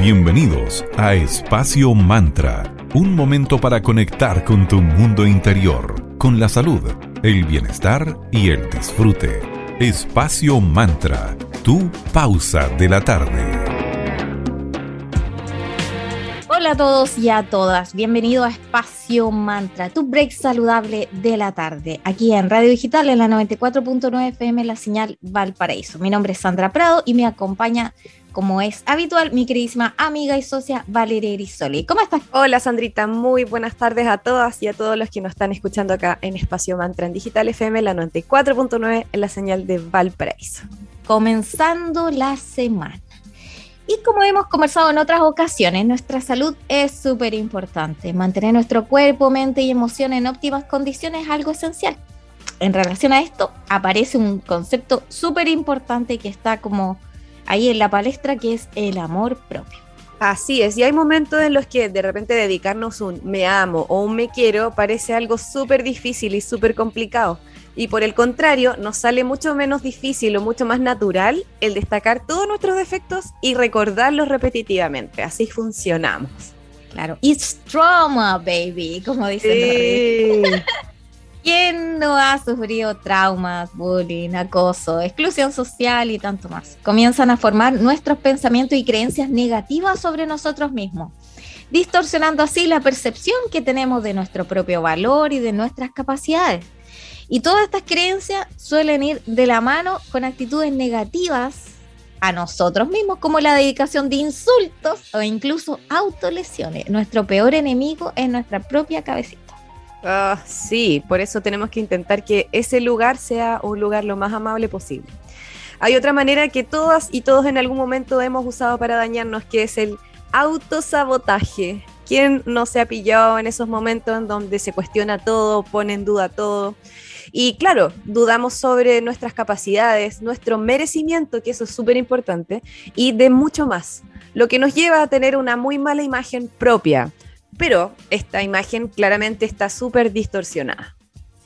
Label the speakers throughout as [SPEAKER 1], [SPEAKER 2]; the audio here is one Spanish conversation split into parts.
[SPEAKER 1] Bienvenidos a Espacio Mantra, un momento para conectar con tu mundo interior, con la salud, el bienestar y el disfrute. Espacio Mantra, tu pausa de la tarde.
[SPEAKER 2] Hola a todos y a todas, bienvenido a Espacio Mantra, tu break saludable de la tarde, aquí en Radio Digital en la 94.9 FM, la señal Valparaíso. Mi nombre es Sandra Prado y me acompaña como es habitual, mi queridísima amiga y socia Valeria Erisoli. ¿Cómo estás?
[SPEAKER 3] Hola Sandrita, muy buenas tardes a todas y a todos los que nos están escuchando acá en Espacio Mantra en Digital FM, la 94.9 en la señal de Valparaíso.
[SPEAKER 2] Comenzando la semana. Y como hemos conversado en otras ocasiones, nuestra salud es súper importante. Mantener nuestro cuerpo, mente y emoción en óptimas condiciones es algo esencial. En relación a esto, aparece un concepto súper importante que está como ahí en la palestra, que es el amor propio.
[SPEAKER 3] Así es, y hay momentos en los que de repente dedicarnos un me amo o un me quiero parece algo súper difícil y súper complicado. Y por el contrario, nos sale mucho menos difícil o mucho más natural el destacar todos nuestros defectos y recordarlos repetitivamente. Así funcionamos.
[SPEAKER 2] Claro. It's trauma, baby, como dicen. Sí. ¿Quién no ha sufrido traumas, bullying, acoso, exclusión social y tanto más? Comienzan a formar nuestros pensamientos y creencias negativas sobre nosotros mismos, distorsionando así la percepción que tenemos de nuestro propio valor y de nuestras capacidades. Y todas estas creencias suelen ir de la mano con actitudes negativas a nosotros mismos, como la dedicación de insultos o incluso autolesiones. Nuestro peor enemigo es nuestra propia cabecita.
[SPEAKER 3] Ah, sí, por eso tenemos que intentar que ese lugar sea un lugar lo más amable posible. Hay otra manera que todas y todos en algún momento hemos usado para dañarnos, que es el autosabotaje. ¿Quién no se ha pillado en esos momentos en donde se cuestiona todo, pone en duda todo? Y claro, dudamos sobre nuestras capacidades, nuestro merecimiento, que eso es súper importante, y de mucho más, lo que nos lleva a tener una muy mala imagen propia, pero esta imagen claramente está súper distorsionada.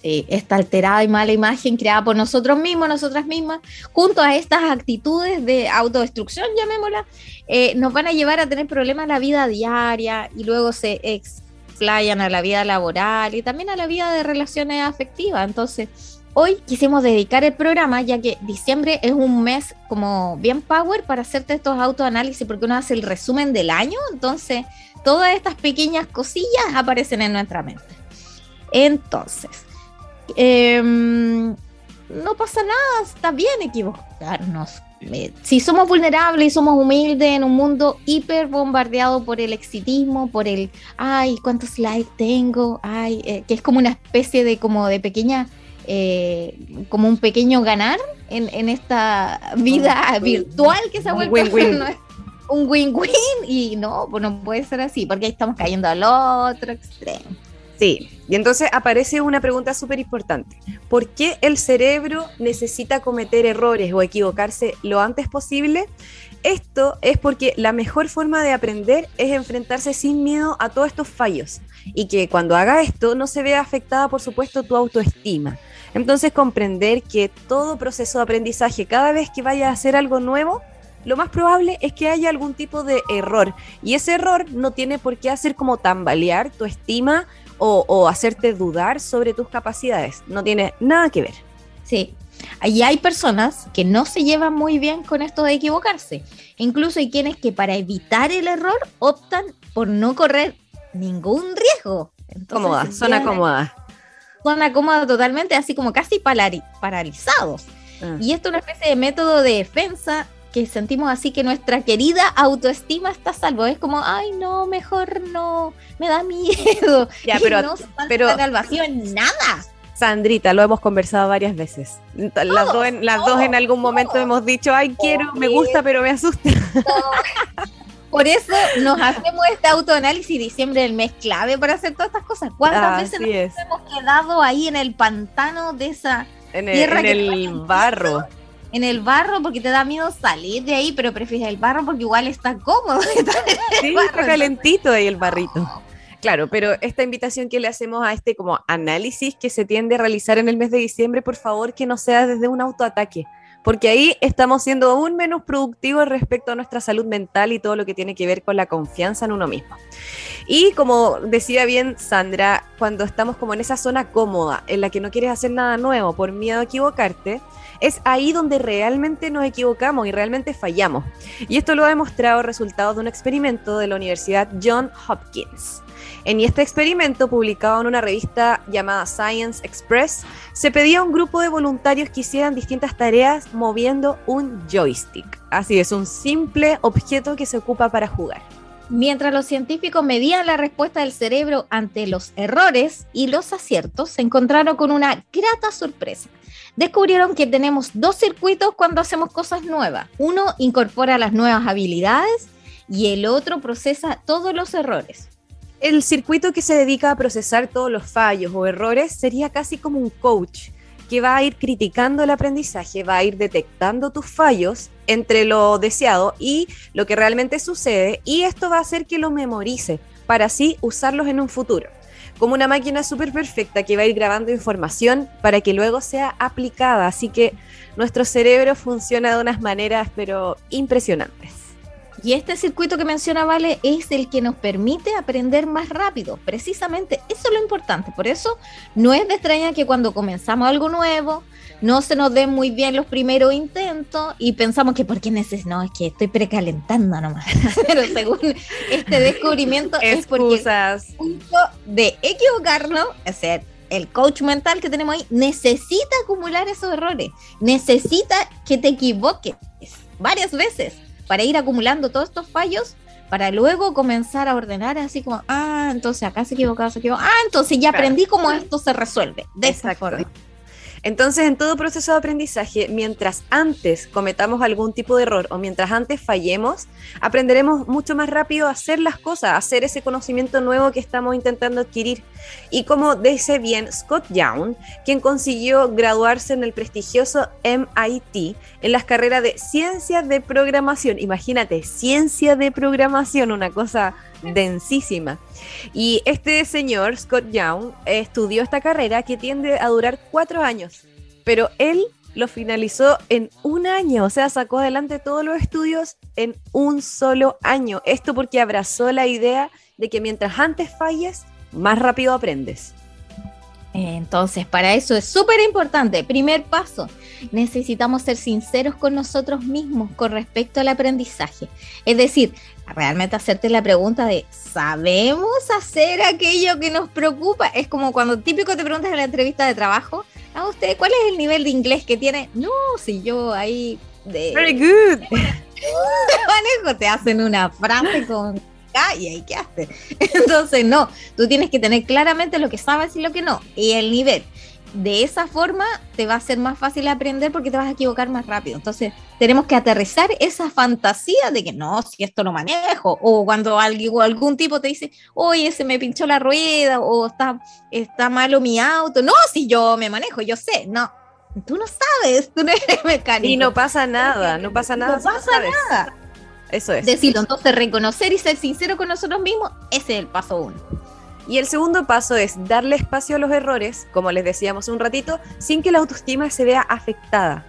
[SPEAKER 2] Sí, esta alterada y mala imagen creada por nosotros mismos, nosotras mismas, junto a estas actitudes de autodestrucción, llamémosla, eh, nos van a llevar a tener problemas en la vida diaria y luego se explayan a la vida laboral y también a la vida de relaciones afectivas. Entonces, hoy quisimos dedicar el programa, ya que diciembre es un mes como bien power para hacerte estos autoanálisis, porque uno hace el resumen del año, entonces todas estas pequeñas cosillas aparecen en nuestra mente. Entonces, em, no pasa nada, está bien equivocarnos. Si somos vulnerables y somos humildes en un mundo hiper bombardeado por el exitismo, por el, ay, cuántos likes tengo, ay, eh, que es como una especie de como de pequeña, eh, como un pequeño ganar en, esta vida virtual que se ha vuelto un win-win y no, pues no puede ser así, porque ahí estamos cayendo al otro extremo.
[SPEAKER 3] Sí, y entonces aparece una pregunta súper importante. ¿Por qué el cerebro necesita cometer errores o equivocarse lo antes posible? Esto es porque la mejor forma de aprender es enfrentarse sin miedo a todos estos fallos y que cuando haga esto no se vea afectada, por supuesto, tu autoestima. Entonces comprender que todo proceso de aprendizaje, cada vez que vayas a hacer algo nuevo, lo más probable es que haya algún tipo de error. Y ese error no tiene por qué hacer como tambalear tu estima o, hacerte dudar sobre tus capacidades. No tiene nada que ver.
[SPEAKER 2] Sí, y hay personas que no se llevan muy bien con esto de equivocarse. Incluso hay quienes que para evitar el error optan por no correr ningún riesgo.
[SPEAKER 3] cómoda, zona cómoda.
[SPEAKER 2] Zona cómoda totalmente, así como casi paralizados. Ah. Y esto es una especie de método de defensa que sentimos así que nuestra querida autoestima está a salvo. Es como, ay, no, mejor no, me da miedo.
[SPEAKER 3] Ya, pero,
[SPEAKER 2] no
[SPEAKER 3] pero
[SPEAKER 2] al vacío en nada.
[SPEAKER 3] Sandrita, lo hemos conversado varias veces. Las, dos, en, las dos en algún momento hemos dicho, ay, quiero, me gusta, pero me asusta.
[SPEAKER 2] Por eso nos hacemos este autoanálisis diciembre, el mes clave para hacer todas estas cosas. ¿Cuántas veces nos hemos quedado ahí en el pantano de esa
[SPEAKER 3] en el, tierra en el barro?
[SPEAKER 2] En el barro porque te da miedo salir de ahí, pero prefieres el barro porque igual está cómodo.
[SPEAKER 3] sí, está calentito ahí el barrito. Claro, pero esta invitación que le hacemos a este como análisis que se tiende a realizar en el mes de diciembre, por favor que no sea desde un autoataque, porque ahí estamos siendo aún menos productivos respecto a nuestra salud mental y todo lo que tiene que ver con la confianza en uno mismo. Y como decía bien Sandra, cuando estamos como en esa zona cómoda, en la que no quieres hacer nada nuevo por miedo a equivocarte, es ahí donde realmente nos equivocamos y realmente fallamos. Y esto lo ha demostrado resultado de un experimento de la Universidad John Hopkins. En este experimento, publicado en una revista llamada Science Express, se pedía a un grupo de voluntarios que hicieran distintas tareas moviendo un joystick. Así es, un simple objeto que se ocupa para jugar.
[SPEAKER 2] Mientras los científicos medían la respuesta del cerebro ante los errores y los aciertos, se encontraron con una grata sorpresa. Descubrieron que tenemos dos circuitos cuando hacemos cosas nuevas. Uno incorpora las nuevas habilidades y el otro procesa todos los errores.
[SPEAKER 3] El circuito que se dedica a procesar todos los fallos o errores sería casi como un coach que va a ir criticando el aprendizaje, va a ir detectando tus fallos entre lo deseado y lo que realmente sucede y esto va a hacer que lo memorice para así usarlos en un futuro. Como una máquina súper perfecta que va a ir grabando información para que luego sea aplicada. Así que nuestro cerebro funciona de unas maneras pero impresionantes.
[SPEAKER 2] Y este circuito que menciona Vale es el que nos permite aprender más rápido. Precisamente eso es lo importante. Por eso no es de extraña que cuando comenzamos algo nuevo no se nos den muy bien los primeros intentos y pensamos que porque necesito, no, es que estoy precalentando nomás. Pero según este descubrimiento es porque punto de equivocarnos, es ser el coach mental que tenemos ahí necesita acumular esos errores, necesita que te equivoques varias veces para ir acumulando todos estos fallos para luego comenzar a ordenar así como, ah, entonces acá se equivocó, se equivocó, ah, entonces ya aprendí cómo esto se resuelve de esa forma.
[SPEAKER 3] Entonces, en todo proceso de aprendizaje, mientras antes cometamos algún tipo de error o mientras antes fallemos, aprenderemos mucho más rápido a hacer las cosas, a hacer ese conocimiento nuevo que estamos intentando adquirir. Y como dice bien Scott Young, quien consiguió graduarse en el prestigioso MIT en las carreras de ciencia de programación. Imagínate, ciencia de programación, una cosa densísima. Y este señor, Scott Young, estudió esta carrera que tiende a durar cuatro años, pero él lo finalizó en un año, o sea, sacó adelante todos los estudios en un solo año. Esto porque abrazó la idea de que mientras antes falles, más rápido aprendes.
[SPEAKER 2] Entonces, para eso es súper importante. Primer paso, necesitamos ser sinceros con nosotros mismos con respecto al aprendizaje. Es decir, realmente hacerte la pregunta de, ¿sabemos hacer aquello que nos preocupa? Es como cuando típico te preguntas en la entrevista de trabajo, ¿a ah, usted cuál es el nivel de inglés que tiene? No, si yo ahí... De,
[SPEAKER 3] Very good.
[SPEAKER 2] manejo, te hacen una frase con y ahí quedaste. Entonces, no, tú tienes que tener claramente lo que sabes y lo que no, y el nivel. De esa forma te va a ser más fácil aprender porque te vas a equivocar más rápido. Entonces, tenemos que aterrizar esa fantasía de que no, si esto lo manejo, o cuando alguien, algún tipo te dice, oye, se me pinchó la rueda, o está, está malo mi auto. No, si yo me manejo, yo sé. No, tú no sabes, tú no eres mecánico.
[SPEAKER 3] Y no pasa nada, no pasa nada.
[SPEAKER 2] No pasa nada.
[SPEAKER 3] Eso es.
[SPEAKER 2] Decirlo, entonces reconocer y ser sincero con nosotros mismos, ese es el paso uno.
[SPEAKER 3] Y el segundo paso es darle espacio a los errores, como les decíamos un ratito, sin que la autoestima se vea afectada.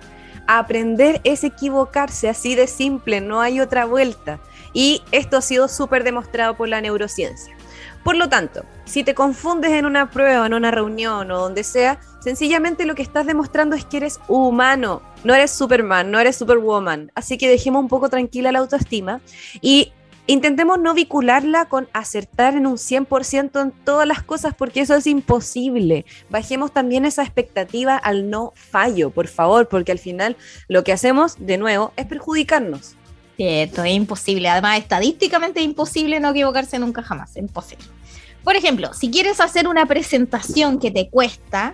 [SPEAKER 3] Aprender es equivocarse, así de simple, no hay otra vuelta. Y esto ha sido súper demostrado por la neurociencia. Por lo tanto, si te confundes en una prueba, en una reunión o donde sea, sencillamente lo que estás demostrando es que eres humano, no eres Superman, no eres Superwoman. Así que dejemos un poco tranquila la autoestima y intentemos no vincularla con acertar en un 100% en todas las cosas porque eso es imposible. Bajemos también esa expectativa al no fallo, por favor, porque al final lo que hacemos, de nuevo, es perjudicarnos.
[SPEAKER 2] Cierto, es imposible. Además, estadísticamente es imposible no equivocarse nunca jamás. Imposible. Por ejemplo, si quieres hacer una presentación que te cuesta,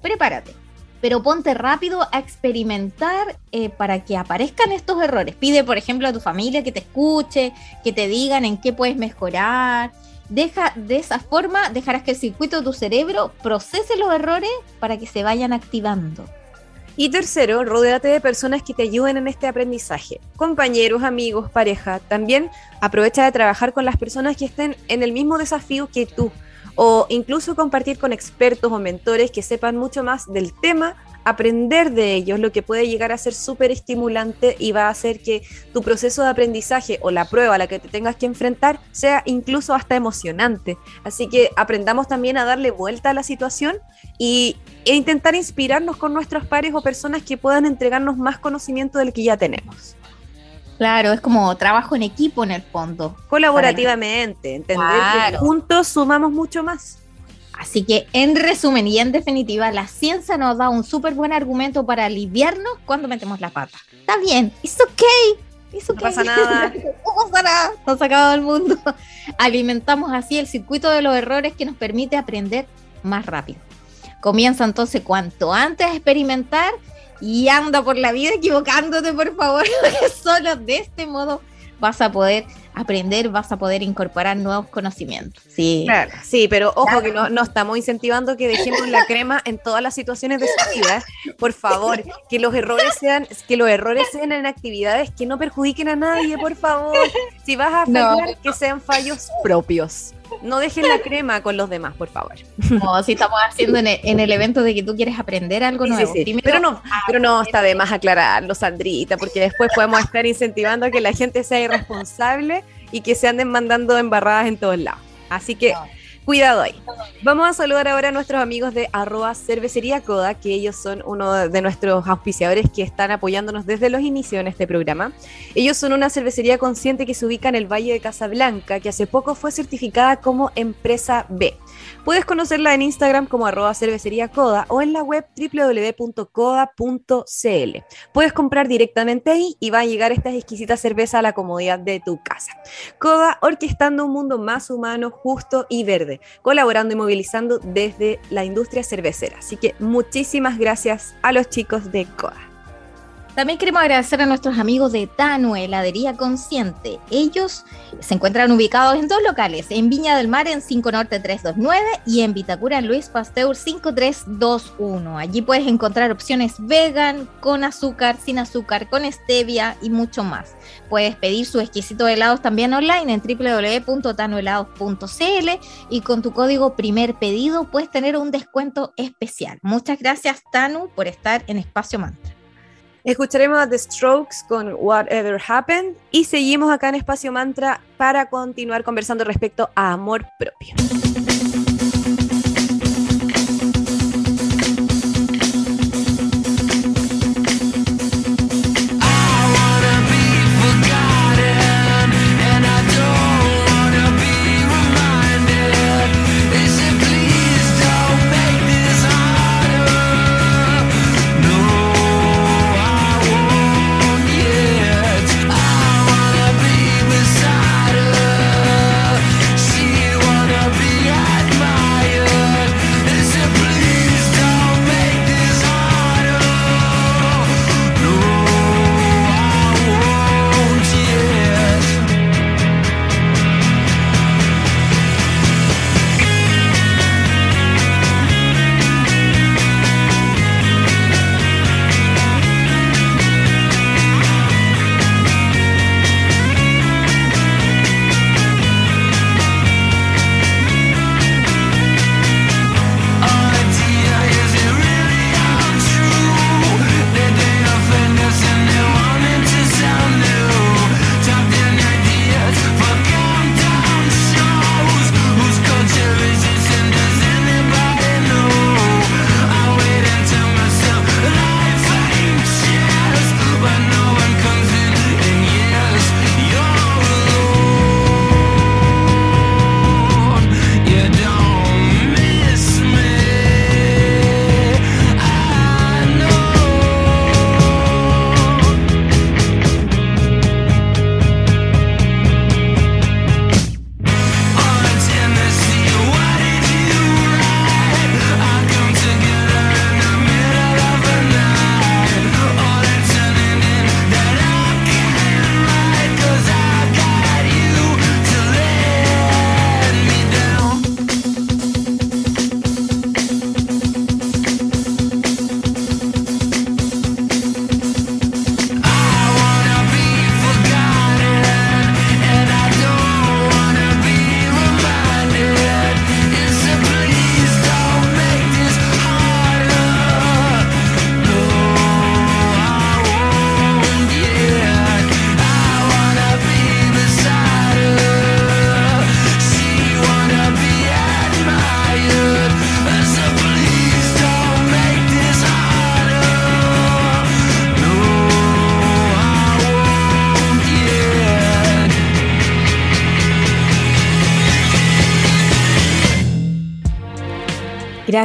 [SPEAKER 2] prepárate. Pero ponte rápido a experimentar eh, para que aparezcan estos errores. Pide, por ejemplo, a tu familia que te escuche, que te digan en qué puedes mejorar. Deja de esa forma, dejarás que el circuito de tu cerebro procese los errores para que se vayan activando.
[SPEAKER 3] Y tercero, rodéate de personas que te ayuden en este aprendizaje. Compañeros, amigos, pareja. También aprovecha de trabajar con las personas que estén en el mismo desafío que tú. O incluso compartir con expertos o mentores que sepan mucho más del tema aprender de ellos, lo que puede llegar a ser súper estimulante y va a hacer que tu proceso de aprendizaje o la prueba a la que te tengas que enfrentar sea incluso hasta emocionante. Así que aprendamos también a darle vuelta a la situación y, e intentar inspirarnos con nuestros pares o personas que puedan entregarnos más conocimiento del que ya tenemos.
[SPEAKER 2] Claro, es como trabajo en equipo en el fondo.
[SPEAKER 3] Colaborativamente, entender que juntos sumamos mucho más.
[SPEAKER 2] Así que en resumen y en definitiva, la ciencia nos da un súper buen argumento para aliviarnos cuando metemos la pata. Está bien, it's okay.
[SPEAKER 3] No pasa nada.
[SPEAKER 2] no pasa nada. Nos el mundo. Alimentamos así el circuito de los errores que nos permite aprender más rápido. Comienza entonces cuanto antes a experimentar y anda por la vida equivocándote, por favor, porque solo de este modo vas a poder aprender, vas a poder incorporar nuevos conocimientos. Sí,
[SPEAKER 3] sí pero ojo que no, no, estamos incentivando que dejemos la crema en todas las situaciones de su vida. Por favor, que los errores sean, que los errores sean en actividades que no perjudiquen a nadie, por favor. Si vas a fallar, que sean fallos propios. No dejen la crema con los demás, por favor.
[SPEAKER 2] No, si estamos haciendo en el, evento de que tú quieres aprender algo nuevo.
[SPEAKER 3] pero no, pero no está de más aclararlo, Sandrita, porque después podemos estar incentivando a que la gente sea irresponsable y que se anden mandando embarradas en todos lados. Así que Cuidado ahí. Vamos a saludar ahora a nuestros amigos de arroba cervecería Coda, que ellos son uno de nuestros auspiciadores que están apoyándonos desde los inicios en este programa. Ellos son una cervecería consciente que se ubica en el Valle de Casablanca, que hace poco fue certificada como empresa B. Puedes conocerla en Instagram como arroba cervecería Coda o en la web www.coda.cl. Puedes comprar directamente ahí y va a llegar esta exquisita cerveza a la comodidad de tu casa. Coda orquestando un mundo más humano, justo y verde, colaborando y movilizando desde la industria cervecera. Así que muchísimas gracias a los chicos de Coda.
[SPEAKER 2] También queremos agradecer a nuestros amigos de Tanu, Heladería Consciente. Ellos se encuentran ubicados en dos locales, en Viña del Mar en 5 Norte 329 y en Vitacura en Luis Pasteur 5321. Allí puedes encontrar opciones vegan, con azúcar, sin azúcar, con stevia y mucho más. Puedes pedir sus exquisitos helados también online en www.tanuhelados.cl y con tu código primer pedido puedes tener un descuento especial. Muchas gracias Tanu por estar en Espacio Mantra.
[SPEAKER 3] Escucharemos a The Strokes con Whatever Happened y seguimos acá en Espacio Mantra para continuar conversando respecto a amor propio.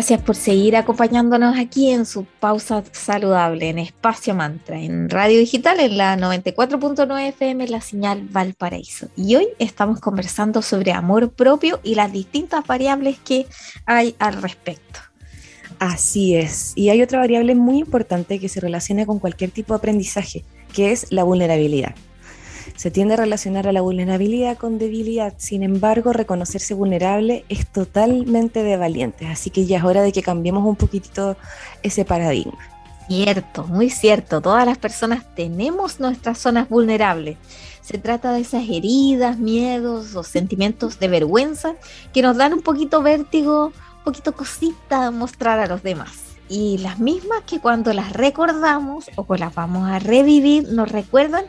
[SPEAKER 2] Gracias por seguir acompañándonos aquí en su pausa saludable en Espacio Mantra, en Radio Digital, en la 94.9 FM, la señal Valparaíso. Y hoy estamos conversando sobre amor propio y las distintas variables que hay al respecto.
[SPEAKER 3] Así es. Y hay otra variable muy importante que se relaciona con cualquier tipo de aprendizaje, que es la vulnerabilidad. Se tiende a relacionar a la vulnerabilidad con debilidad, sin embargo, reconocerse vulnerable es totalmente de valientes, así que ya es hora de que cambiemos un poquitito ese paradigma.
[SPEAKER 2] Cierto, muy cierto, todas las personas tenemos nuestras zonas vulnerables. Se trata de esas heridas, miedos o sentimientos de vergüenza que nos dan un poquito vértigo, un poquito cosita mostrar a los demás y las mismas que cuando las recordamos o las vamos a revivir nos recuerdan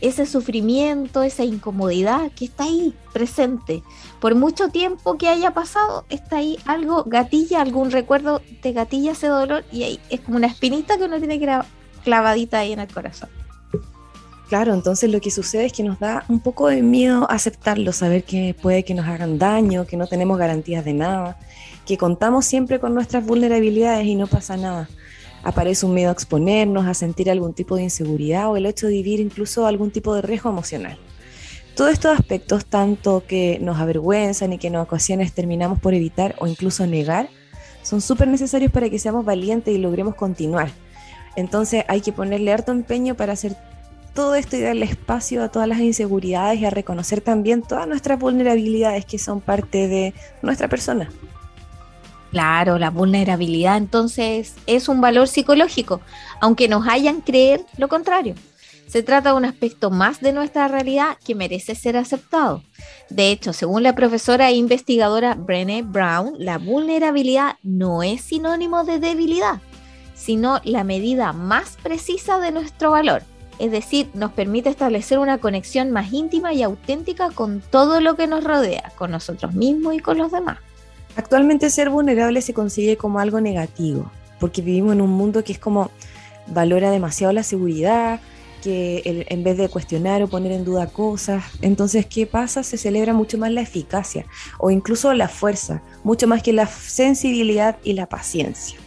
[SPEAKER 2] ese sufrimiento, esa incomodidad que está ahí presente. Por mucho tiempo que haya pasado, está ahí algo, gatilla, algún recuerdo te gatilla ese dolor y ahí es como una espinita que uno tiene clavadita ahí en el corazón.
[SPEAKER 3] Claro, entonces lo que sucede es que nos da un poco de miedo aceptarlo, saber que puede que nos hagan daño, que no tenemos garantías de nada, que contamos siempre con nuestras vulnerabilidades y no pasa nada aparece un miedo a exponernos, a sentir algún tipo de inseguridad o el hecho de vivir incluso algún tipo de riesgo emocional. Todos estos aspectos, tanto que nos avergüenzan y que en ocasiones terminamos por evitar o incluso negar, son súper necesarios para que seamos valientes y logremos continuar. Entonces hay que ponerle harto empeño para hacer todo esto y darle espacio a todas las inseguridades y a reconocer también todas nuestras vulnerabilidades que son parte de nuestra persona.
[SPEAKER 2] Claro, la vulnerabilidad entonces es un valor psicológico, aunque nos hayan creer lo contrario. Se trata de un aspecto más de nuestra realidad que merece ser aceptado. De hecho, según la profesora e investigadora Brené Brown, la vulnerabilidad no es sinónimo de debilidad, sino la medida más precisa de nuestro valor. Es decir, nos permite establecer una conexión más íntima y auténtica con todo lo que nos rodea, con nosotros mismos y con los demás.
[SPEAKER 3] Actualmente ser vulnerable se consigue como algo negativo, porque vivimos en un mundo que es como valora demasiado la seguridad, que en vez de cuestionar o poner en duda cosas, entonces, ¿qué pasa? Se celebra mucho más la eficacia o incluso la fuerza, mucho más que la sensibilidad y la paciencia.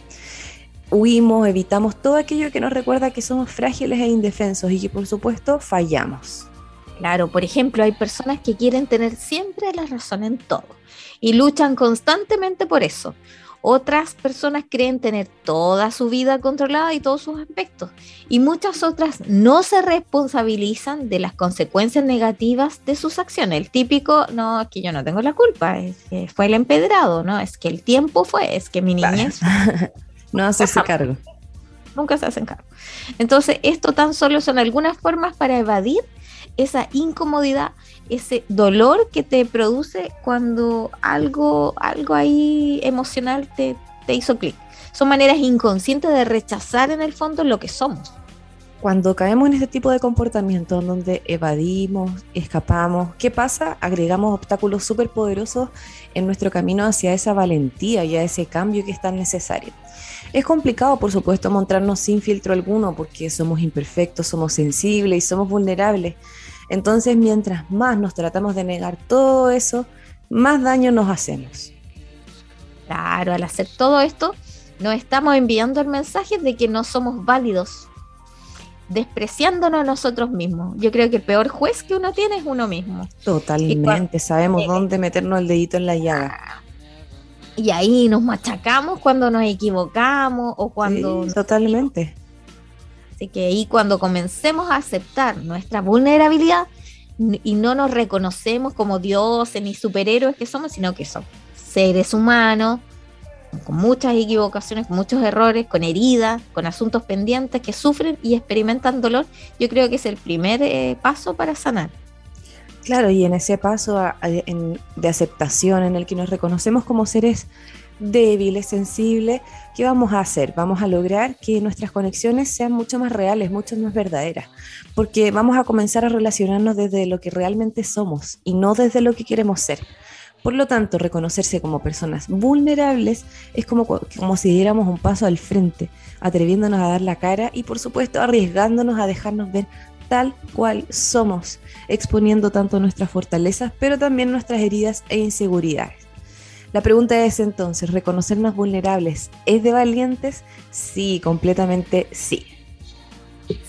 [SPEAKER 3] Huimos, evitamos todo aquello que nos recuerda que somos frágiles e indefensos y que por supuesto fallamos.
[SPEAKER 2] Claro, por ejemplo, hay personas que quieren tener siempre la razón en todo y luchan constantemente por eso. Otras personas creen tener toda su vida controlada y todos sus aspectos. Y muchas otras no se responsabilizan de las consecuencias negativas de sus acciones. El típico, no, es que yo no tengo la culpa, es que fue el empedrado, ¿no? Es que el tiempo fue, es que mi niñez...
[SPEAKER 3] no hace ese cargo.
[SPEAKER 2] Nunca se hacen cargo. Entonces, esto tan solo son algunas formas para evadir esa incomodidad, ese dolor que te produce cuando algo, algo ahí emocional te, te hizo clic. Son maneras inconscientes de rechazar en el fondo lo que somos.
[SPEAKER 3] Cuando caemos en este tipo de comportamiento donde evadimos, escapamos, ¿qué pasa? Agregamos obstáculos súper poderosos en nuestro camino hacia esa valentía y a ese cambio que es tan necesario. Es complicado, por supuesto, mostrarnos sin filtro alguno porque somos imperfectos, somos sensibles y somos vulnerables. Entonces, mientras más nos tratamos de negar todo eso, más daño nos hacemos.
[SPEAKER 2] Claro, al hacer todo esto, nos estamos enviando el mensaje de que no somos válidos, despreciándonos a nosotros mismos. Yo creo que el peor juez que uno tiene es uno mismo.
[SPEAKER 3] Totalmente, sabemos dónde meternos el dedito en la llaga.
[SPEAKER 2] Y ahí nos machacamos cuando nos equivocamos o cuando...
[SPEAKER 3] totalmente.
[SPEAKER 2] Así que ahí cuando comencemos a aceptar nuestra vulnerabilidad y no nos reconocemos como dioses ni superhéroes que somos, sino que somos seres humanos con muchas equivocaciones, con muchos errores, con heridas, con asuntos pendientes que sufren y experimentan dolor, yo creo que es el primer eh, paso para sanar.
[SPEAKER 3] Claro, y en ese paso de aceptación en el que nos reconocemos como seres débiles, sensibles, ¿qué vamos a hacer? Vamos a lograr que nuestras conexiones sean mucho más reales, mucho más verdaderas, porque vamos a comenzar a relacionarnos desde lo que realmente somos y no desde lo que queremos ser. Por lo tanto, reconocerse como personas vulnerables es como, como si diéramos un paso al frente, atreviéndonos a dar la cara y por supuesto arriesgándonos a dejarnos ver tal cual somos, exponiendo tanto nuestras fortalezas, pero también nuestras heridas e inseguridades. La pregunta es entonces, ¿reconocernos vulnerables es de valientes? Sí, completamente sí.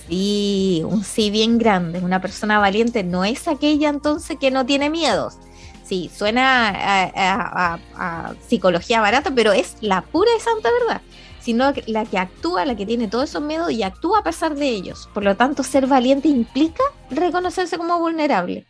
[SPEAKER 2] Sí, un sí bien grande. Una persona valiente no es aquella entonces que no tiene miedos. Sí, suena a, psicología barata, pero es la pura y santa verdad. Sino la que actúa, la que tiene todos esos miedos y actúa a pesar de ellos. Por lo tanto, ser valiente implica reconocerse como vulnerable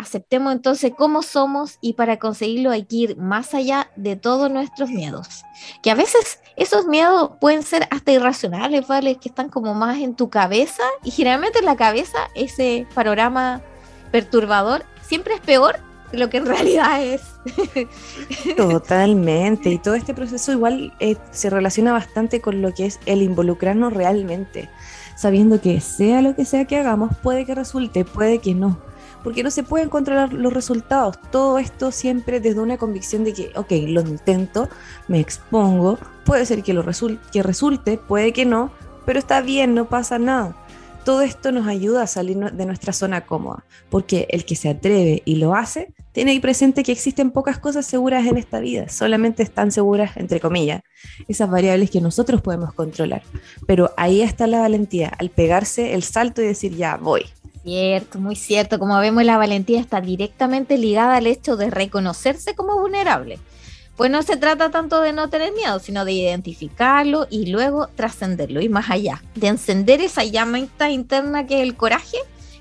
[SPEAKER 2] aceptemos entonces cómo somos y para conseguirlo hay que ir más allá de todos nuestros miedos. Que a veces esos miedos pueden ser hasta irracionales, ¿vale? Que están como más en tu cabeza y generalmente en la cabeza ese panorama perturbador siempre es peor de lo que en realidad es.
[SPEAKER 3] Totalmente. Y todo este proceso igual eh, se relaciona bastante con lo que es el involucrarnos realmente, sabiendo que sea lo que sea que hagamos, puede que resulte, puede que no porque no se pueden controlar los resultados. Todo esto siempre desde una convicción de que, ok, lo intento, me expongo, puede ser que, lo que resulte, puede que no, pero está bien, no pasa nada. Todo esto nos ayuda a salir de nuestra zona cómoda, porque el que se atreve y lo hace, tiene ahí presente que existen pocas cosas seguras en esta vida, solamente están seguras, entre comillas, esas variables que nosotros podemos controlar. Pero ahí está la valentía, al pegarse el salto y decir, ya voy,
[SPEAKER 2] Cierto, muy cierto. Como vemos, la valentía está directamente ligada al hecho de reconocerse como vulnerable. Pues no se trata tanto de no tener miedo, sino de identificarlo y luego trascenderlo, y más allá, de encender esa llama interna que es el coraje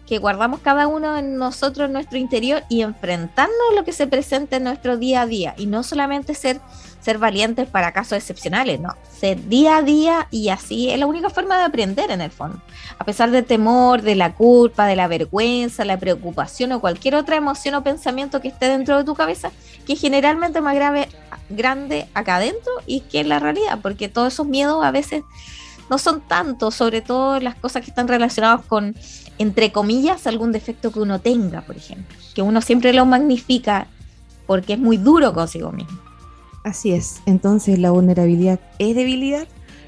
[SPEAKER 2] que guardamos cada uno en nosotros, en nuestro interior, y enfrentarnos a lo que se presenta en nuestro día a día, y no solamente ser ser valientes para casos excepcionales, no, ser día a día y así es la única forma de aprender en el fondo. A pesar del temor, de la culpa, de la vergüenza, la preocupación o cualquier otra emoción o pensamiento que esté dentro de tu cabeza, que generalmente más grave, grande acá adentro y que en la realidad, porque todos esos miedos a veces no son tantos, sobre todo las cosas que están relacionadas con, entre comillas, algún defecto que uno tenga, por ejemplo, que uno siempre lo magnifica porque es muy duro consigo mismo.
[SPEAKER 3] Así es. Entonces, ¿la vulnerabilidad es debilidad?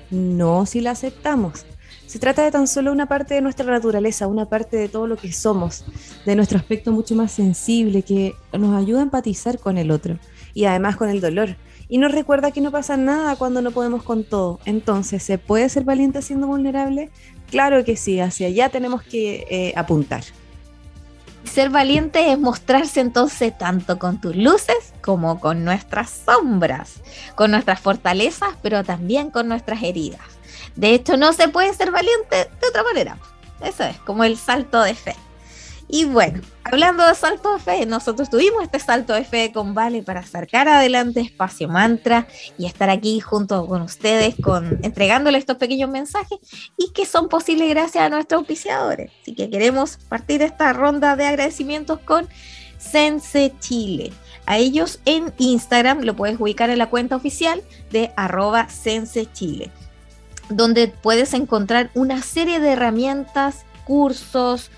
[SPEAKER 3] No si la aceptamos. Se trata de tan solo una parte de nuestra naturaleza, una parte de todo lo que somos, de nuestro aspecto mucho más sensible que nos ayuda a empatizar con el otro y además con el dolor. Y nos recuerda que no pasa nada cuando no podemos con todo. Entonces, ¿se puede ser valiente siendo vulnerable? Claro que sí, hacia allá tenemos que eh, apuntar.
[SPEAKER 2] Ser valiente es mostrarse entonces tanto con tus luces como con nuestras sombras, con nuestras fortalezas, pero también con nuestras heridas. De hecho, no se puede ser valiente de otra manera. Eso es, como el salto de fe. Y bueno, hablando de salto de fe, nosotros tuvimos este salto de fe con Vale para sacar adelante Espacio Mantra y estar aquí junto con ustedes, con, entregándole estos pequeños mensajes y que son posibles gracias a nuestros auspiciadores. Así que queremos partir esta ronda de agradecimientos con Sense Chile. A ellos en Instagram lo puedes ubicar en la cuenta oficial de arroba Sense Chile, donde puedes encontrar una serie de herramientas, cursos,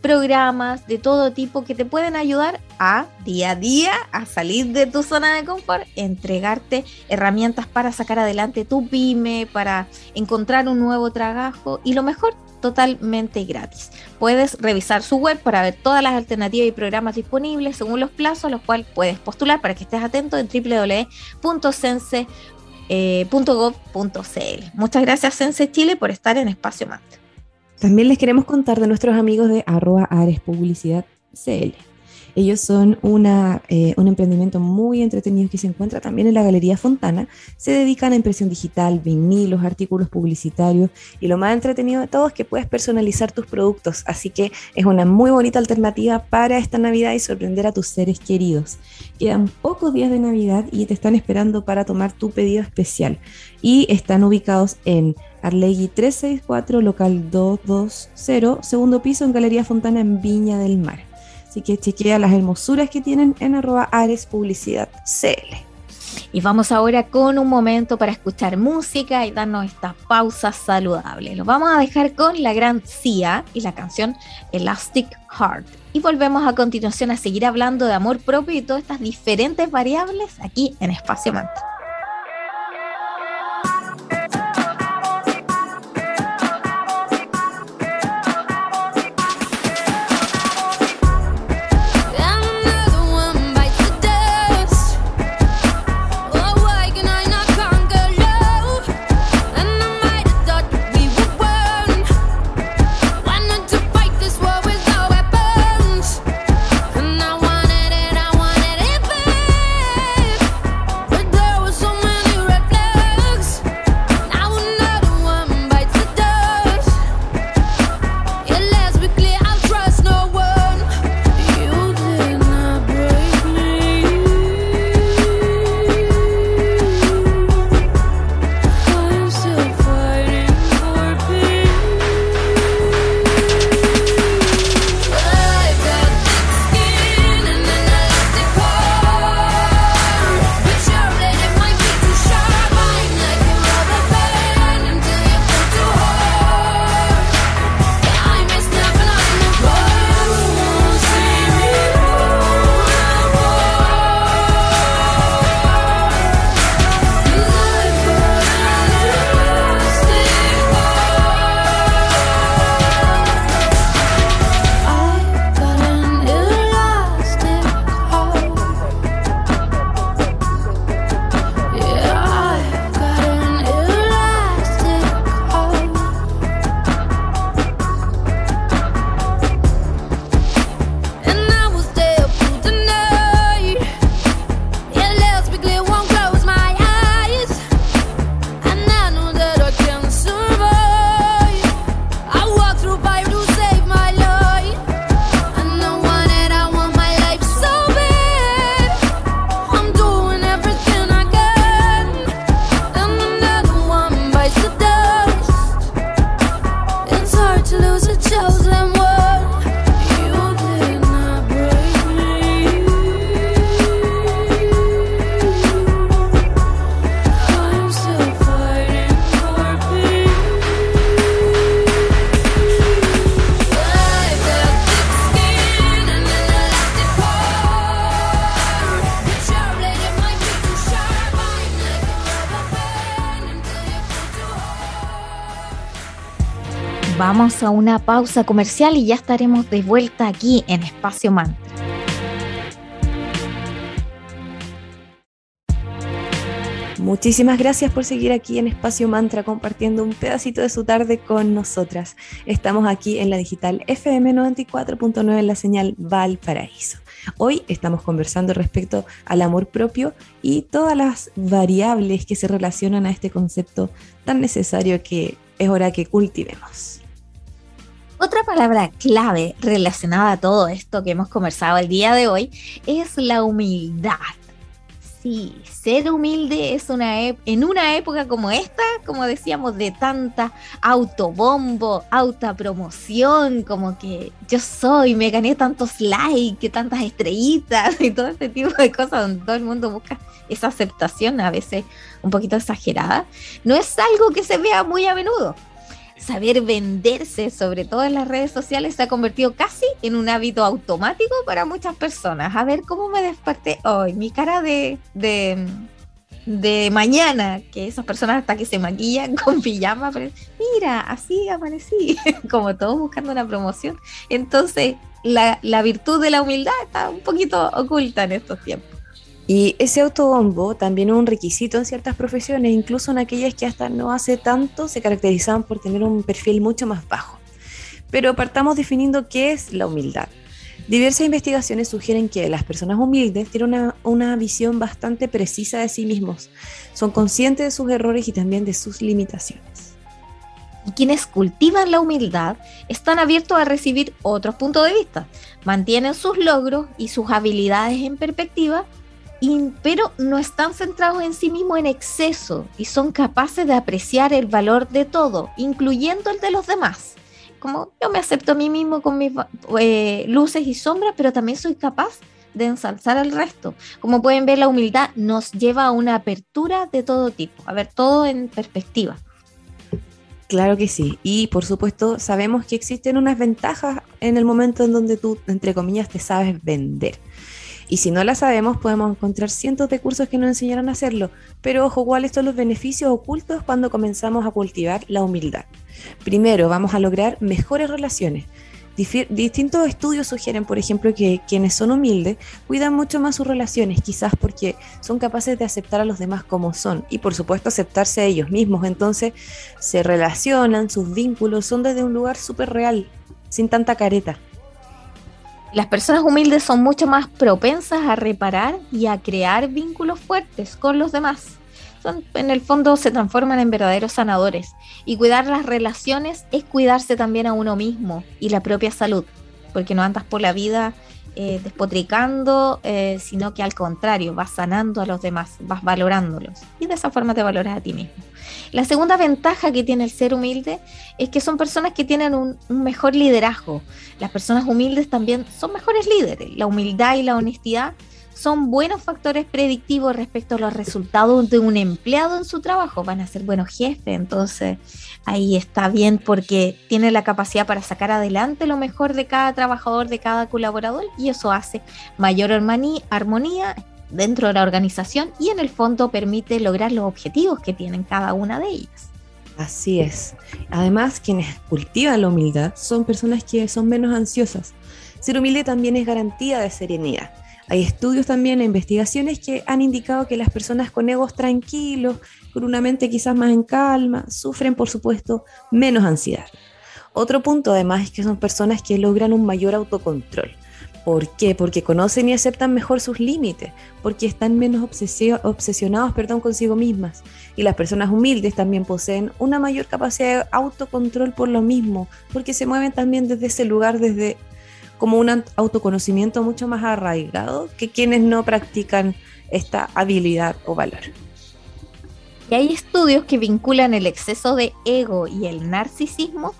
[SPEAKER 2] programas de todo tipo que te pueden ayudar a día a día a salir de tu zona de confort, entregarte herramientas para sacar adelante tu pyme, para encontrar un nuevo trabajo y lo mejor, totalmente gratis. Puedes revisar su web para ver todas las alternativas y programas disponibles según los plazos a los cuales puedes postular para que estés atento en www.sense.gov.cl. Muchas gracias Sense Chile por estar en Espacio Mante.
[SPEAKER 3] También les queremos contar de nuestros amigos de arroba Ares Publicidad CL. Ellos son una, eh, un emprendimiento muy entretenido que se encuentra también en la Galería Fontana. Se dedican a impresión digital, vinilos, artículos publicitarios y lo más entretenido de todo es que puedes personalizar tus productos. Así que es una muy bonita alternativa para esta Navidad y sorprender a tus seres queridos. Quedan pocos días de Navidad y te están esperando para tomar tu pedido especial. Y están ubicados en Arlegui 364, local 220, segundo piso en Galería Fontana en Viña del Mar. Así que chequea las hermosuras que tienen en arroba Ares Publicidad CL.
[SPEAKER 2] Y vamos ahora con un momento para escuchar música y darnos esta pausa saludable. Lo vamos a dejar con la gran Cia y la canción Elastic Heart. Y volvemos a continuación a seguir hablando de amor propio y todas estas diferentes variables aquí en Espacio Mantra. A una pausa comercial y ya estaremos de vuelta aquí en Espacio Mantra.
[SPEAKER 3] Muchísimas gracias por seguir aquí en Espacio Mantra compartiendo un pedacito de su tarde con nosotras. Estamos aquí en la digital FM 94.9 en la señal Valparaíso. Hoy estamos conversando respecto al amor propio y todas las variables que se relacionan a este concepto tan necesario que es hora que cultivemos.
[SPEAKER 2] Otra palabra clave relacionada a todo esto que hemos conversado el día de hoy es la humildad. Sí, ser humilde es una en una época como esta, como decíamos, de tanta autobombo, autopromoción, como que yo soy, me gané tantos likes, tantas estrellitas y todo este tipo de cosas donde todo el mundo busca esa aceptación, a veces un poquito exagerada, no es algo que se vea muy a menudo saber venderse, sobre todo en las redes sociales, se ha convertido casi en un hábito automático para muchas personas. A ver cómo me desperté hoy, mi cara de, de, de mañana, que esas personas hasta que se maquillan con pijama, pero, mira, así amanecí, como todos buscando una promoción. Entonces, la, la virtud de la humildad está un poquito oculta en estos tiempos.
[SPEAKER 3] Y ese autobombo también es un requisito en ciertas profesiones, incluso en aquellas que hasta no hace tanto se caracterizaban por tener un perfil mucho más bajo. Pero partamos definiendo qué es la humildad. Diversas investigaciones sugieren que las personas humildes tienen una, una, visión bastante precisa de sí mismos, son conscientes de sus errores y también de sus limitaciones.
[SPEAKER 2] Y quienes cultivan la humildad están abiertos a recibir otros puntos de vista, mantienen sus logros y sus habilidades en perspectiva pero no están centrados en sí mismos en exceso y son capaces de apreciar el valor de todo, incluyendo el de los demás. Como yo me acepto a mí mismo con mis eh, luces y sombras, pero también soy capaz de ensalzar al resto. Como pueden ver, la humildad nos lleva a una apertura de todo tipo, a ver todo en perspectiva.
[SPEAKER 3] Claro que sí. Y por supuesto, sabemos que existen unas ventajas en el momento en donde tú, entre comillas, te sabes vender. Y si no la sabemos, podemos encontrar cientos de cursos que nos enseñaron a hacerlo. Pero ojo, ¿cuáles son los beneficios ocultos cuando comenzamos a cultivar la humildad? Primero, vamos a lograr mejores relaciones. Distintos estudios sugieren, por ejemplo, que quienes son humildes cuidan mucho más sus relaciones, quizás porque son capaces de aceptar a los demás como son y por supuesto aceptarse a ellos mismos. Entonces se relacionan, sus vínculos son desde un lugar súper real, sin tanta careta.
[SPEAKER 2] Las personas humildes son mucho más propensas a reparar y a crear vínculos fuertes con los demás. Son, en el fondo se transforman en verdaderos sanadores. Y cuidar las relaciones es cuidarse también a uno mismo y la propia salud, porque no andas por la vida eh, despotricando, eh, sino que al contrario, vas sanando a los demás, vas valorándolos. Y de esa forma te valoras a ti mismo. La segunda ventaja que tiene el ser humilde es que son personas que tienen un, mejor liderazgo. Las personas humildes también son mejores líderes. La humildad y la honestidad son buenos factores predictivos respecto a los resultados de un empleado en su trabajo. Van a ser buenos jefes, entonces ahí está bien porque tiene la capacidad para sacar adelante lo mejor de cada trabajador, de cada colaborador y eso hace mayor armonía, dentro de la organización y en el fondo permite lograr los objetivos que tienen cada una de ellas.
[SPEAKER 3] Así es. Además, quienes cultivan la humildad son personas que son menos ansiosas. Ser humilde también es garantía de serenidad. Hay estudios también e investigaciones que han indicado que las personas con egos tranquilos, con una mente quizás más en calma, sufren, por supuesto, menos ansiedad. Otro punto además es que son personas que logran un mayor autocontrol. ¿Por qué? Porque conocen y aceptan mejor sus límites, porque están menos obsesionados perdón, consigo mismas. Y las personas humildes también poseen una mayor capacidad de autocontrol por lo mismo, porque se mueven también desde ese lugar, desde como un autoconocimiento mucho más arraigado que quienes no practican esta habilidad o valor.
[SPEAKER 2] Y hay estudios que vinculan el exceso de ego y el narcisismo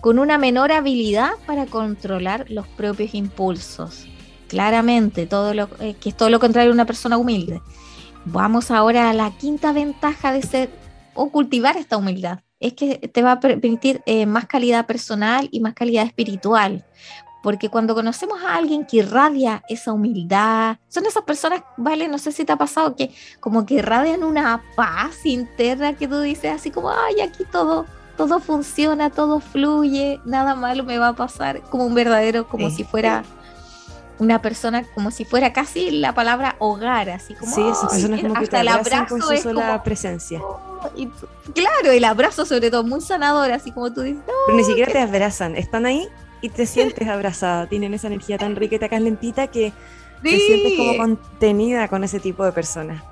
[SPEAKER 2] con una menor habilidad para controlar los propios impulsos. Claramente, todo lo, eh, que es todo lo contrario de una persona humilde. Vamos ahora a la quinta ventaja de ser o cultivar esta humildad. Es que te va a permitir eh, más calidad personal y más calidad espiritual. Porque cuando conocemos a alguien que irradia esa humildad, son esas personas, vale, no sé si te ha pasado que como que irradian una paz interna que tú dices así como, ay, aquí todo, todo funciona, todo fluye, nada malo me va a pasar, como un verdadero, como si fuera una persona, como si fuera casi la palabra hogar, así como...
[SPEAKER 3] Sí, esas personas como que te el abrazo con su sola presencia.
[SPEAKER 2] y, claro, el abrazo sobre todo, muy sanador, así como tú dices.
[SPEAKER 3] Pero ni siquiera te abrazan, están ahí y te sientes abrazada, tienen esa energía tan rica y tan lentita que te sientes como contenida con ese tipo de personas.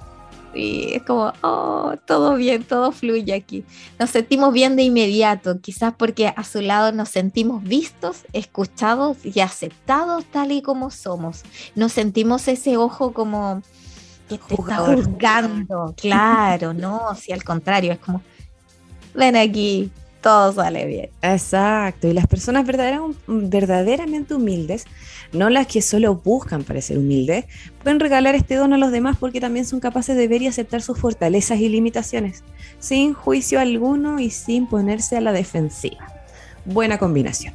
[SPEAKER 2] Sí, es como, oh, todo bien, todo fluye aquí. Nos sentimos bien de inmediato, quizás porque a su lado nos sentimos vistos, escuchados y aceptados tal y como somos. Nos sentimos ese ojo como que te está juzgando. Claro, no, si al contrario, es como, ven aquí, todo sale bien.
[SPEAKER 3] Exacto, y las personas verdaderamente humildes, no las que solo buscan parecer humildes, pueden regalar este don a los demás porque también son capaces de ver y aceptar sus fortalezas y limitaciones, sin juicio alguno y sin ponerse a la defensiva. Buena combinación.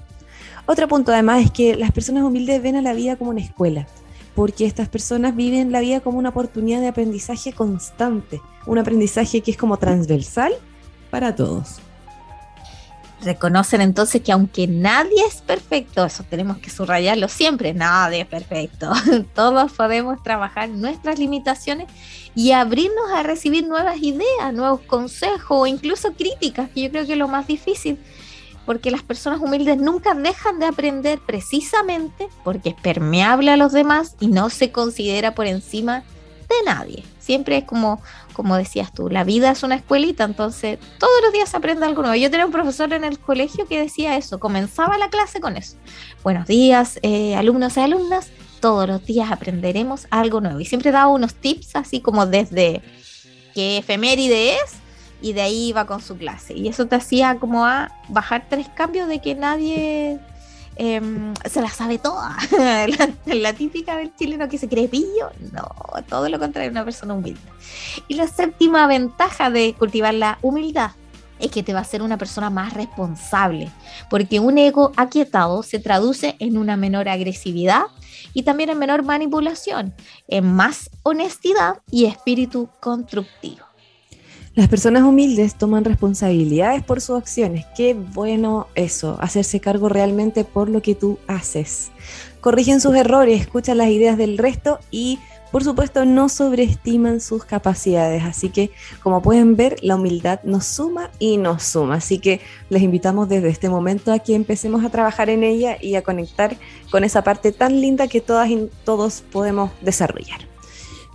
[SPEAKER 3] Otro punto además es que las personas humildes ven a la vida como una escuela, porque estas personas viven la vida como una oportunidad de aprendizaje constante, un aprendizaje que es como transversal para todos.
[SPEAKER 2] Reconocen entonces que aunque nadie es perfecto, eso tenemos que subrayarlo siempre, nadie es perfecto. Todos podemos trabajar nuestras limitaciones y abrirnos a recibir nuevas ideas, nuevos consejos o incluso críticas, que yo creo que es lo más difícil, porque las personas humildes nunca dejan de aprender precisamente porque es permeable a los demás y no se considera por encima de nadie. Siempre es como, como decías tú, la vida es una escuelita, entonces todos los días se aprende algo nuevo. Yo tenía un profesor en el colegio que decía eso, comenzaba la clase con eso. Buenos días, eh, alumnos y alumnas, todos los días aprenderemos algo nuevo. Y siempre daba unos tips así como desde qué efeméride es y de ahí iba con su clase. Y eso te hacía como a bajar tres cambios de que nadie Em, se la sabe toda. la, típica del chileno que se cree pillo, no, todo lo contrario, una persona humilde. Y la séptima ventaja de cultivar la humildad es que te va a hacer una persona más responsable, porque un ego aquietado se traduce en una menor agresividad y también en menor manipulación, en más honestidad y espíritu constructivo.
[SPEAKER 3] Las personas humildes toman responsabilidades por sus acciones. Qué bueno eso, hacerse cargo realmente por lo que tú haces. Corrigen sus errores, escuchan las ideas del resto y por supuesto no sobreestiman sus capacidades. Así que como pueden ver, la humildad nos suma y nos suma. Así que les invitamos desde este momento a que empecemos a trabajar en ella y a conectar con esa parte tan linda que todas y todos podemos desarrollar.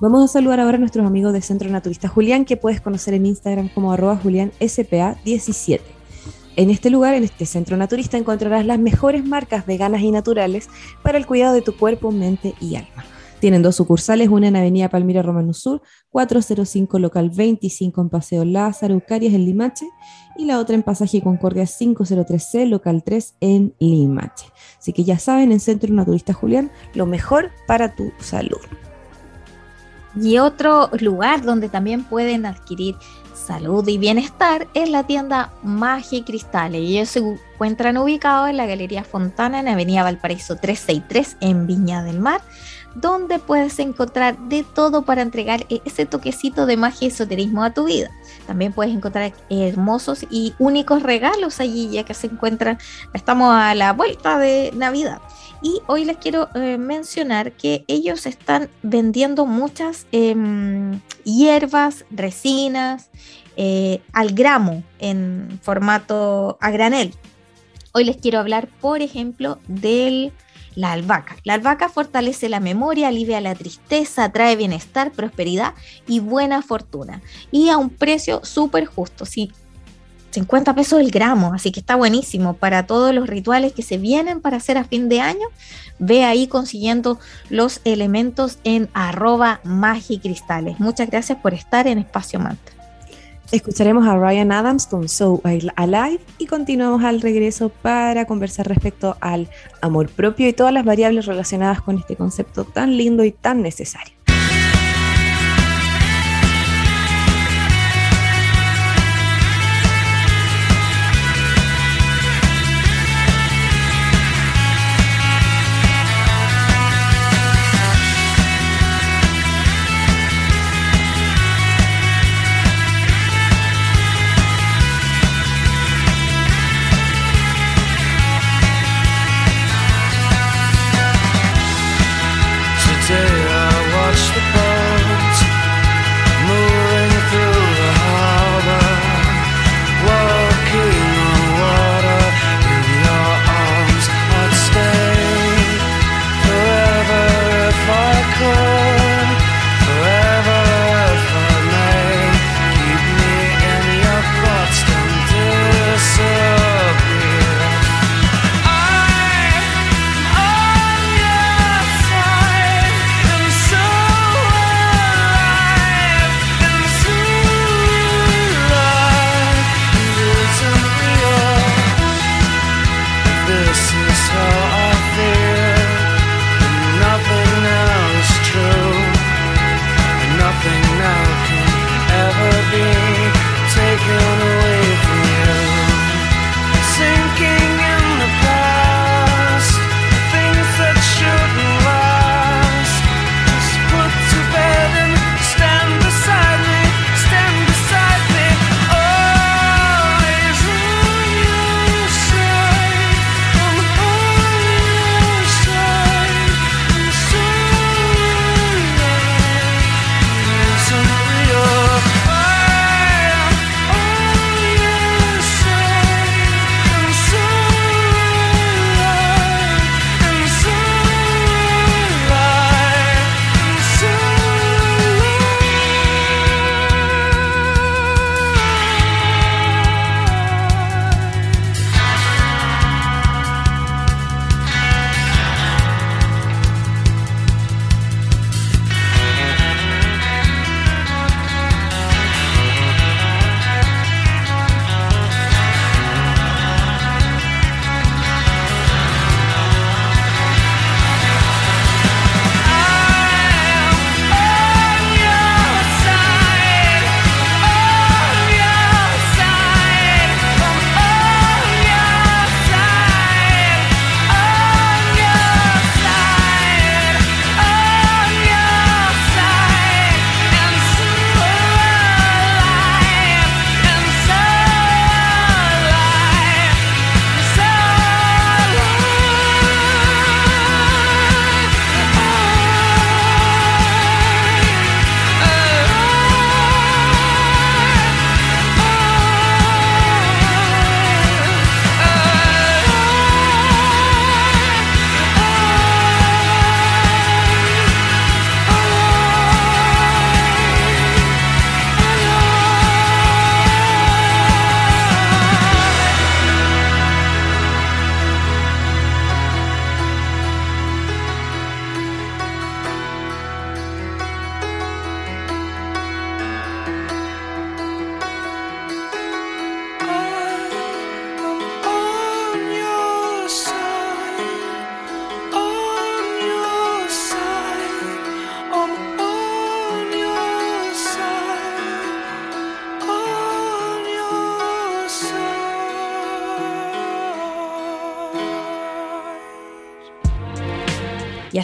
[SPEAKER 3] Vamos a saludar ahora a nuestros amigos de Centro Naturista Julián, que puedes conocer en Instagram como arroba julianspa17. En este lugar, en este centro naturista, encontrarás las mejores marcas veganas y naturales para el cuidado de tu cuerpo, mente y alma. Tienen dos sucursales, una en Avenida Palmira Romano Sur, 405 local 25 en Paseo Lázaro Ucarias en Limache y la otra en Pasaje Concordia 503C local 3 en Limache. Así que ya saben, en Centro Naturista Julián, lo mejor para tu salud.
[SPEAKER 2] Y otro lugar donde también pueden adquirir salud y bienestar es la tienda Magia y Cristales. Y ellos se encuentran ubicados en la Galería Fontana en Avenida Valparaíso 363 en Viña del Mar, donde puedes encontrar de todo para entregar ese toquecito de magia y esoterismo a tu vida. También puedes encontrar hermosos y únicos regalos allí, ya que se encuentran, estamos a la vuelta de Navidad. Y hoy les quiero eh, mencionar que ellos están vendiendo muchas em, hierbas, resinas, eh, al gramo en formato a granel. Hoy les quiero hablar, por ejemplo, de la albahaca. La albahaca fortalece la memoria, alivia la tristeza, trae bienestar, prosperidad y buena fortuna. Y a un precio súper justo. Si 50 pesos el gramo, así que está buenísimo para todos los rituales que se vienen para hacer a fin de año. Ve ahí consiguiendo los elementos en arroba magicristales. Muchas gracias por estar en Espacio Mantra.
[SPEAKER 3] Escucharemos a Ryan Adams con So Alive y continuamos al regreso para conversar respecto al amor propio y todas las variables relacionadas con este concepto tan lindo y tan necesario.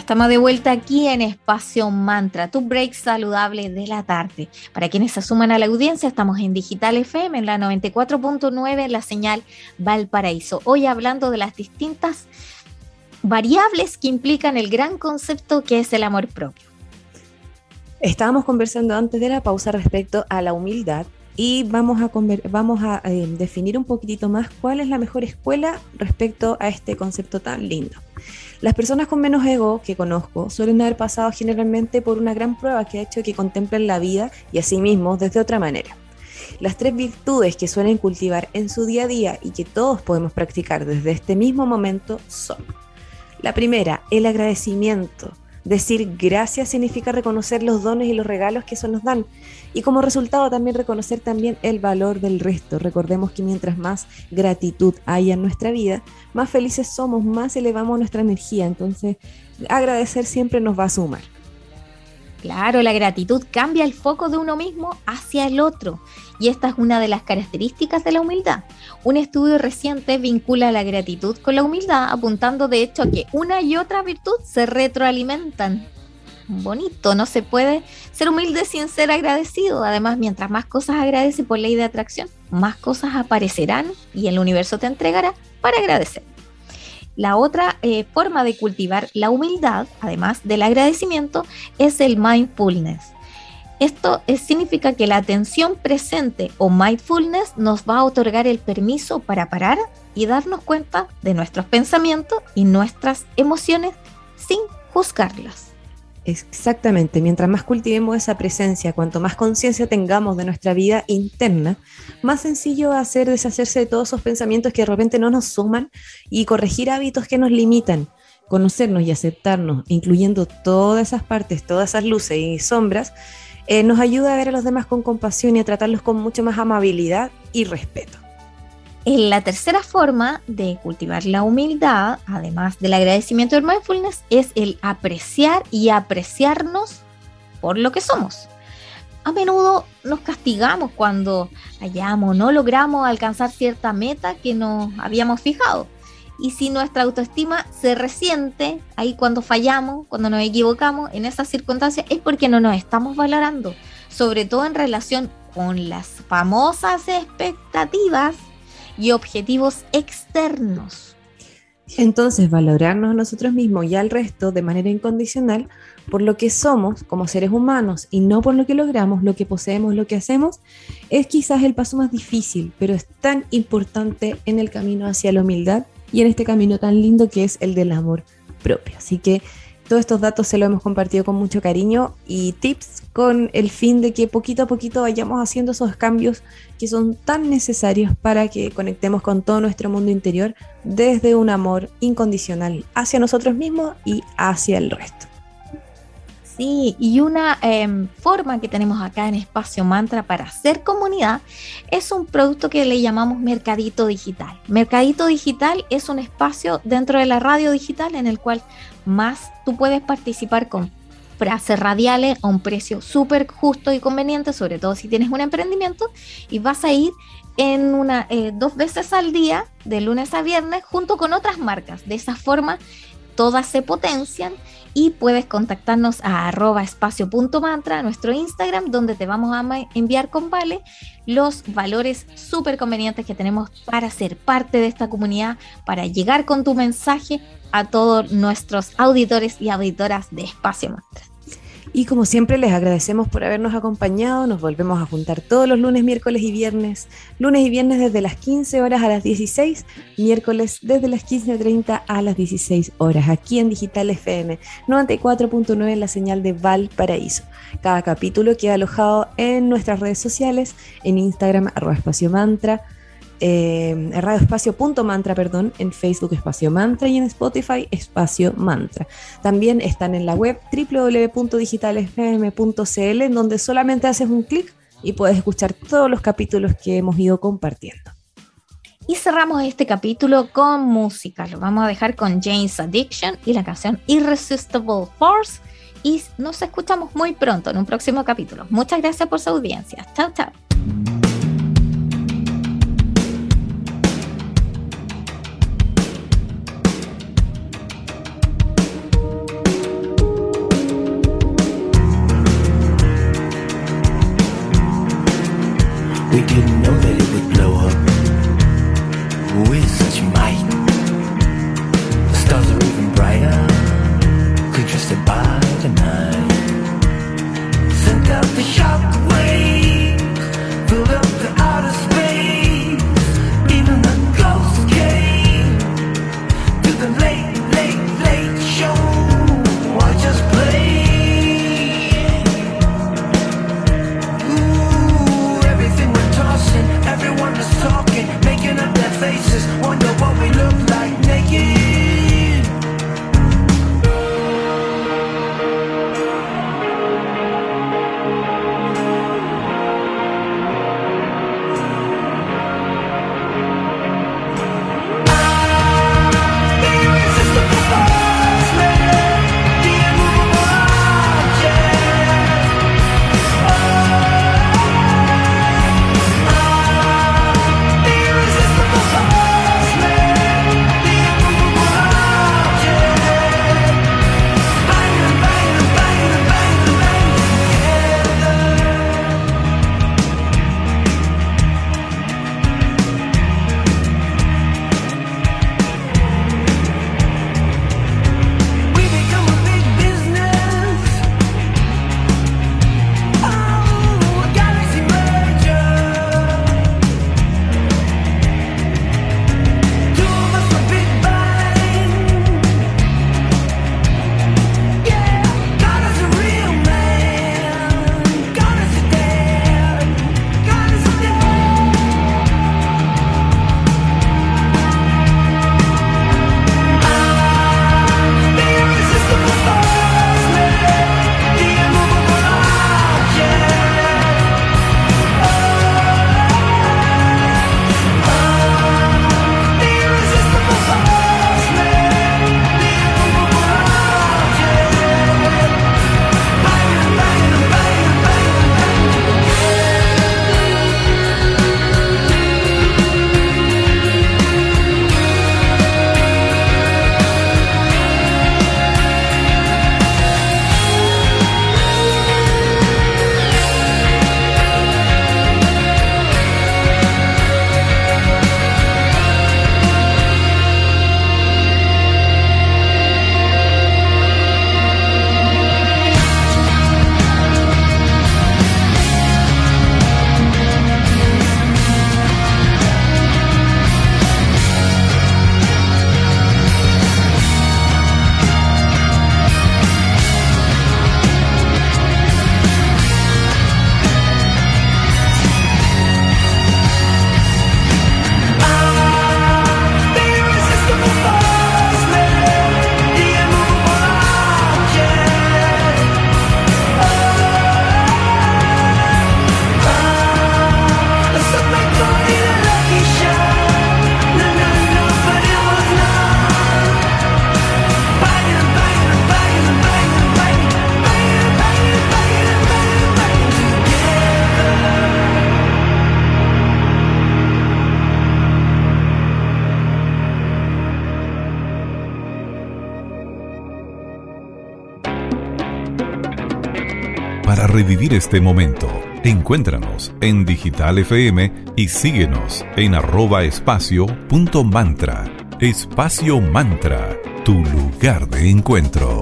[SPEAKER 2] Estamos de vuelta aquí en Espacio Mantra, tu break saludable de la tarde. Para quienes se suman a la audiencia, estamos en Digital FM, en la 94.9, en la señal Valparaíso. Hoy hablando de las distintas variables que implican el gran concepto que es el amor propio.
[SPEAKER 3] Estábamos conversando antes de la pausa respecto a la humildad y vamos a, vamos a eh, definir un poquitito más cuál es la mejor escuela respecto a este concepto tan lindo. Las personas con menos ego que conozco suelen haber pasado generalmente por una gran prueba que ha hecho que contemplen la vida y a sí mismos desde otra manera. Las tres virtudes que suelen cultivar en su día a día y que todos podemos practicar desde este mismo momento son. La primera, el agradecimiento. Decir gracias significa reconocer los dones y los regalos que eso nos dan y como resultado también reconocer también el valor del resto. Recordemos que mientras más gratitud haya en nuestra vida, más felices somos, más elevamos nuestra energía. Entonces, agradecer siempre nos va a sumar.
[SPEAKER 2] Claro, la gratitud cambia el foco de uno mismo hacia el otro. Y esta es una de las características de la humildad. Un estudio reciente vincula la gratitud con la humildad, apuntando de hecho a que una y otra virtud se retroalimentan. Bonito, no se puede ser humilde sin ser agradecido. Además, mientras más cosas agradece por ley de atracción, más cosas aparecerán y el universo te entregará para agradecer. La otra eh, forma de cultivar la humildad, además del agradecimiento, es el mindfulness. Esto significa que la atención presente o mindfulness nos va a otorgar el permiso para parar y darnos cuenta de nuestros pensamientos y nuestras emociones sin juzgarlas.
[SPEAKER 3] Exactamente, mientras más cultivemos esa presencia, cuanto más conciencia tengamos de nuestra vida interna, más sencillo va a ser deshacerse de todos esos pensamientos que de repente no nos suman y corregir hábitos que nos limitan. Conocernos y aceptarnos, incluyendo todas esas partes, todas esas luces y sombras, eh, nos ayuda a ver a los demás con compasión y a tratarlos con mucho más amabilidad y respeto.
[SPEAKER 2] La tercera forma de cultivar la humildad, además del agradecimiento del mindfulness, es el apreciar y apreciarnos por lo que somos. A menudo nos castigamos cuando hallamos, no logramos alcanzar cierta meta que nos habíamos fijado. Y si nuestra autoestima se resiente ahí cuando fallamos, cuando nos equivocamos en esas circunstancias, es porque no nos estamos valorando, sobre todo en relación con las famosas expectativas y objetivos externos.
[SPEAKER 3] Entonces, valorarnos a nosotros mismos y al resto de manera incondicional por lo que somos como seres humanos y no por lo que logramos, lo que poseemos, lo que hacemos, es quizás el paso más difícil, pero es tan importante en el camino hacia la humildad y en este camino tan lindo que es el del amor propio. Así que todos estos datos se los hemos compartido con mucho cariño y tips con el fin de que poquito a poquito vayamos haciendo esos cambios que son tan necesarios para que conectemos con todo nuestro mundo interior desde un amor incondicional hacia nosotros mismos y hacia el resto.
[SPEAKER 2] Sí, y una em, forma que tenemos acá en Espacio Mantra para hacer comunidad es un producto que le llamamos Mercadito Digital. Mercadito Digital es un espacio dentro de la radio digital en el cual más tú puedes participar con frases radiales a un precio súper justo y conveniente, sobre todo si tienes un emprendimiento, y vas a ir en una eh, dos veces al día, de lunes a viernes, junto con otras marcas. De esa forma, todas se potencian y puedes contactarnos a arroba espacio.mantra, nuestro Instagram, donde te vamos a enviar con Vale los valores súper convenientes que tenemos para ser parte de esta comunidad, para llegar con tu mensaje a todos nuestros auditores y auditoras de Espacio Mantra.
[SPEAKER 3] Y como siempre les agradecemos por habernos acompañado. Nos volvemos a juntar todos los lunes, miércoles y viernes. Lunes y viernes desde las 15 horas a las 16. Miércoles desde las 15.30 a las 16 horas. Aquí en Digital FM 94.9 en la señal de Valparaíso. Cada capítulo queda alojado en nuestras redes sociales. En Instagram arroba espacio mantra eh, radioespacio.mantra, perdón, en Facebook Espacio Mantra y en Spotify Espacio Mantra. También están en la web www.digitalfm.cl en donde solamente haces un clic y puedes escuchar todos los capítulos que hemos ido compartiendo.
[SPEAKER 2] Y cerramos este capítulo con música. Lo vamos a dejar con James Addiction y la canción Irresistible Force. Y nos escuchamos muy pronto en un próximo capítulo. Muchas gracias por su audiencia. Chao, chao.
[SPEAKER 1] Este momento. Encuéntranos en Digital FM y síguenos en arroba espacio mantra. Espacio Mantra, tu lugar de encuentro.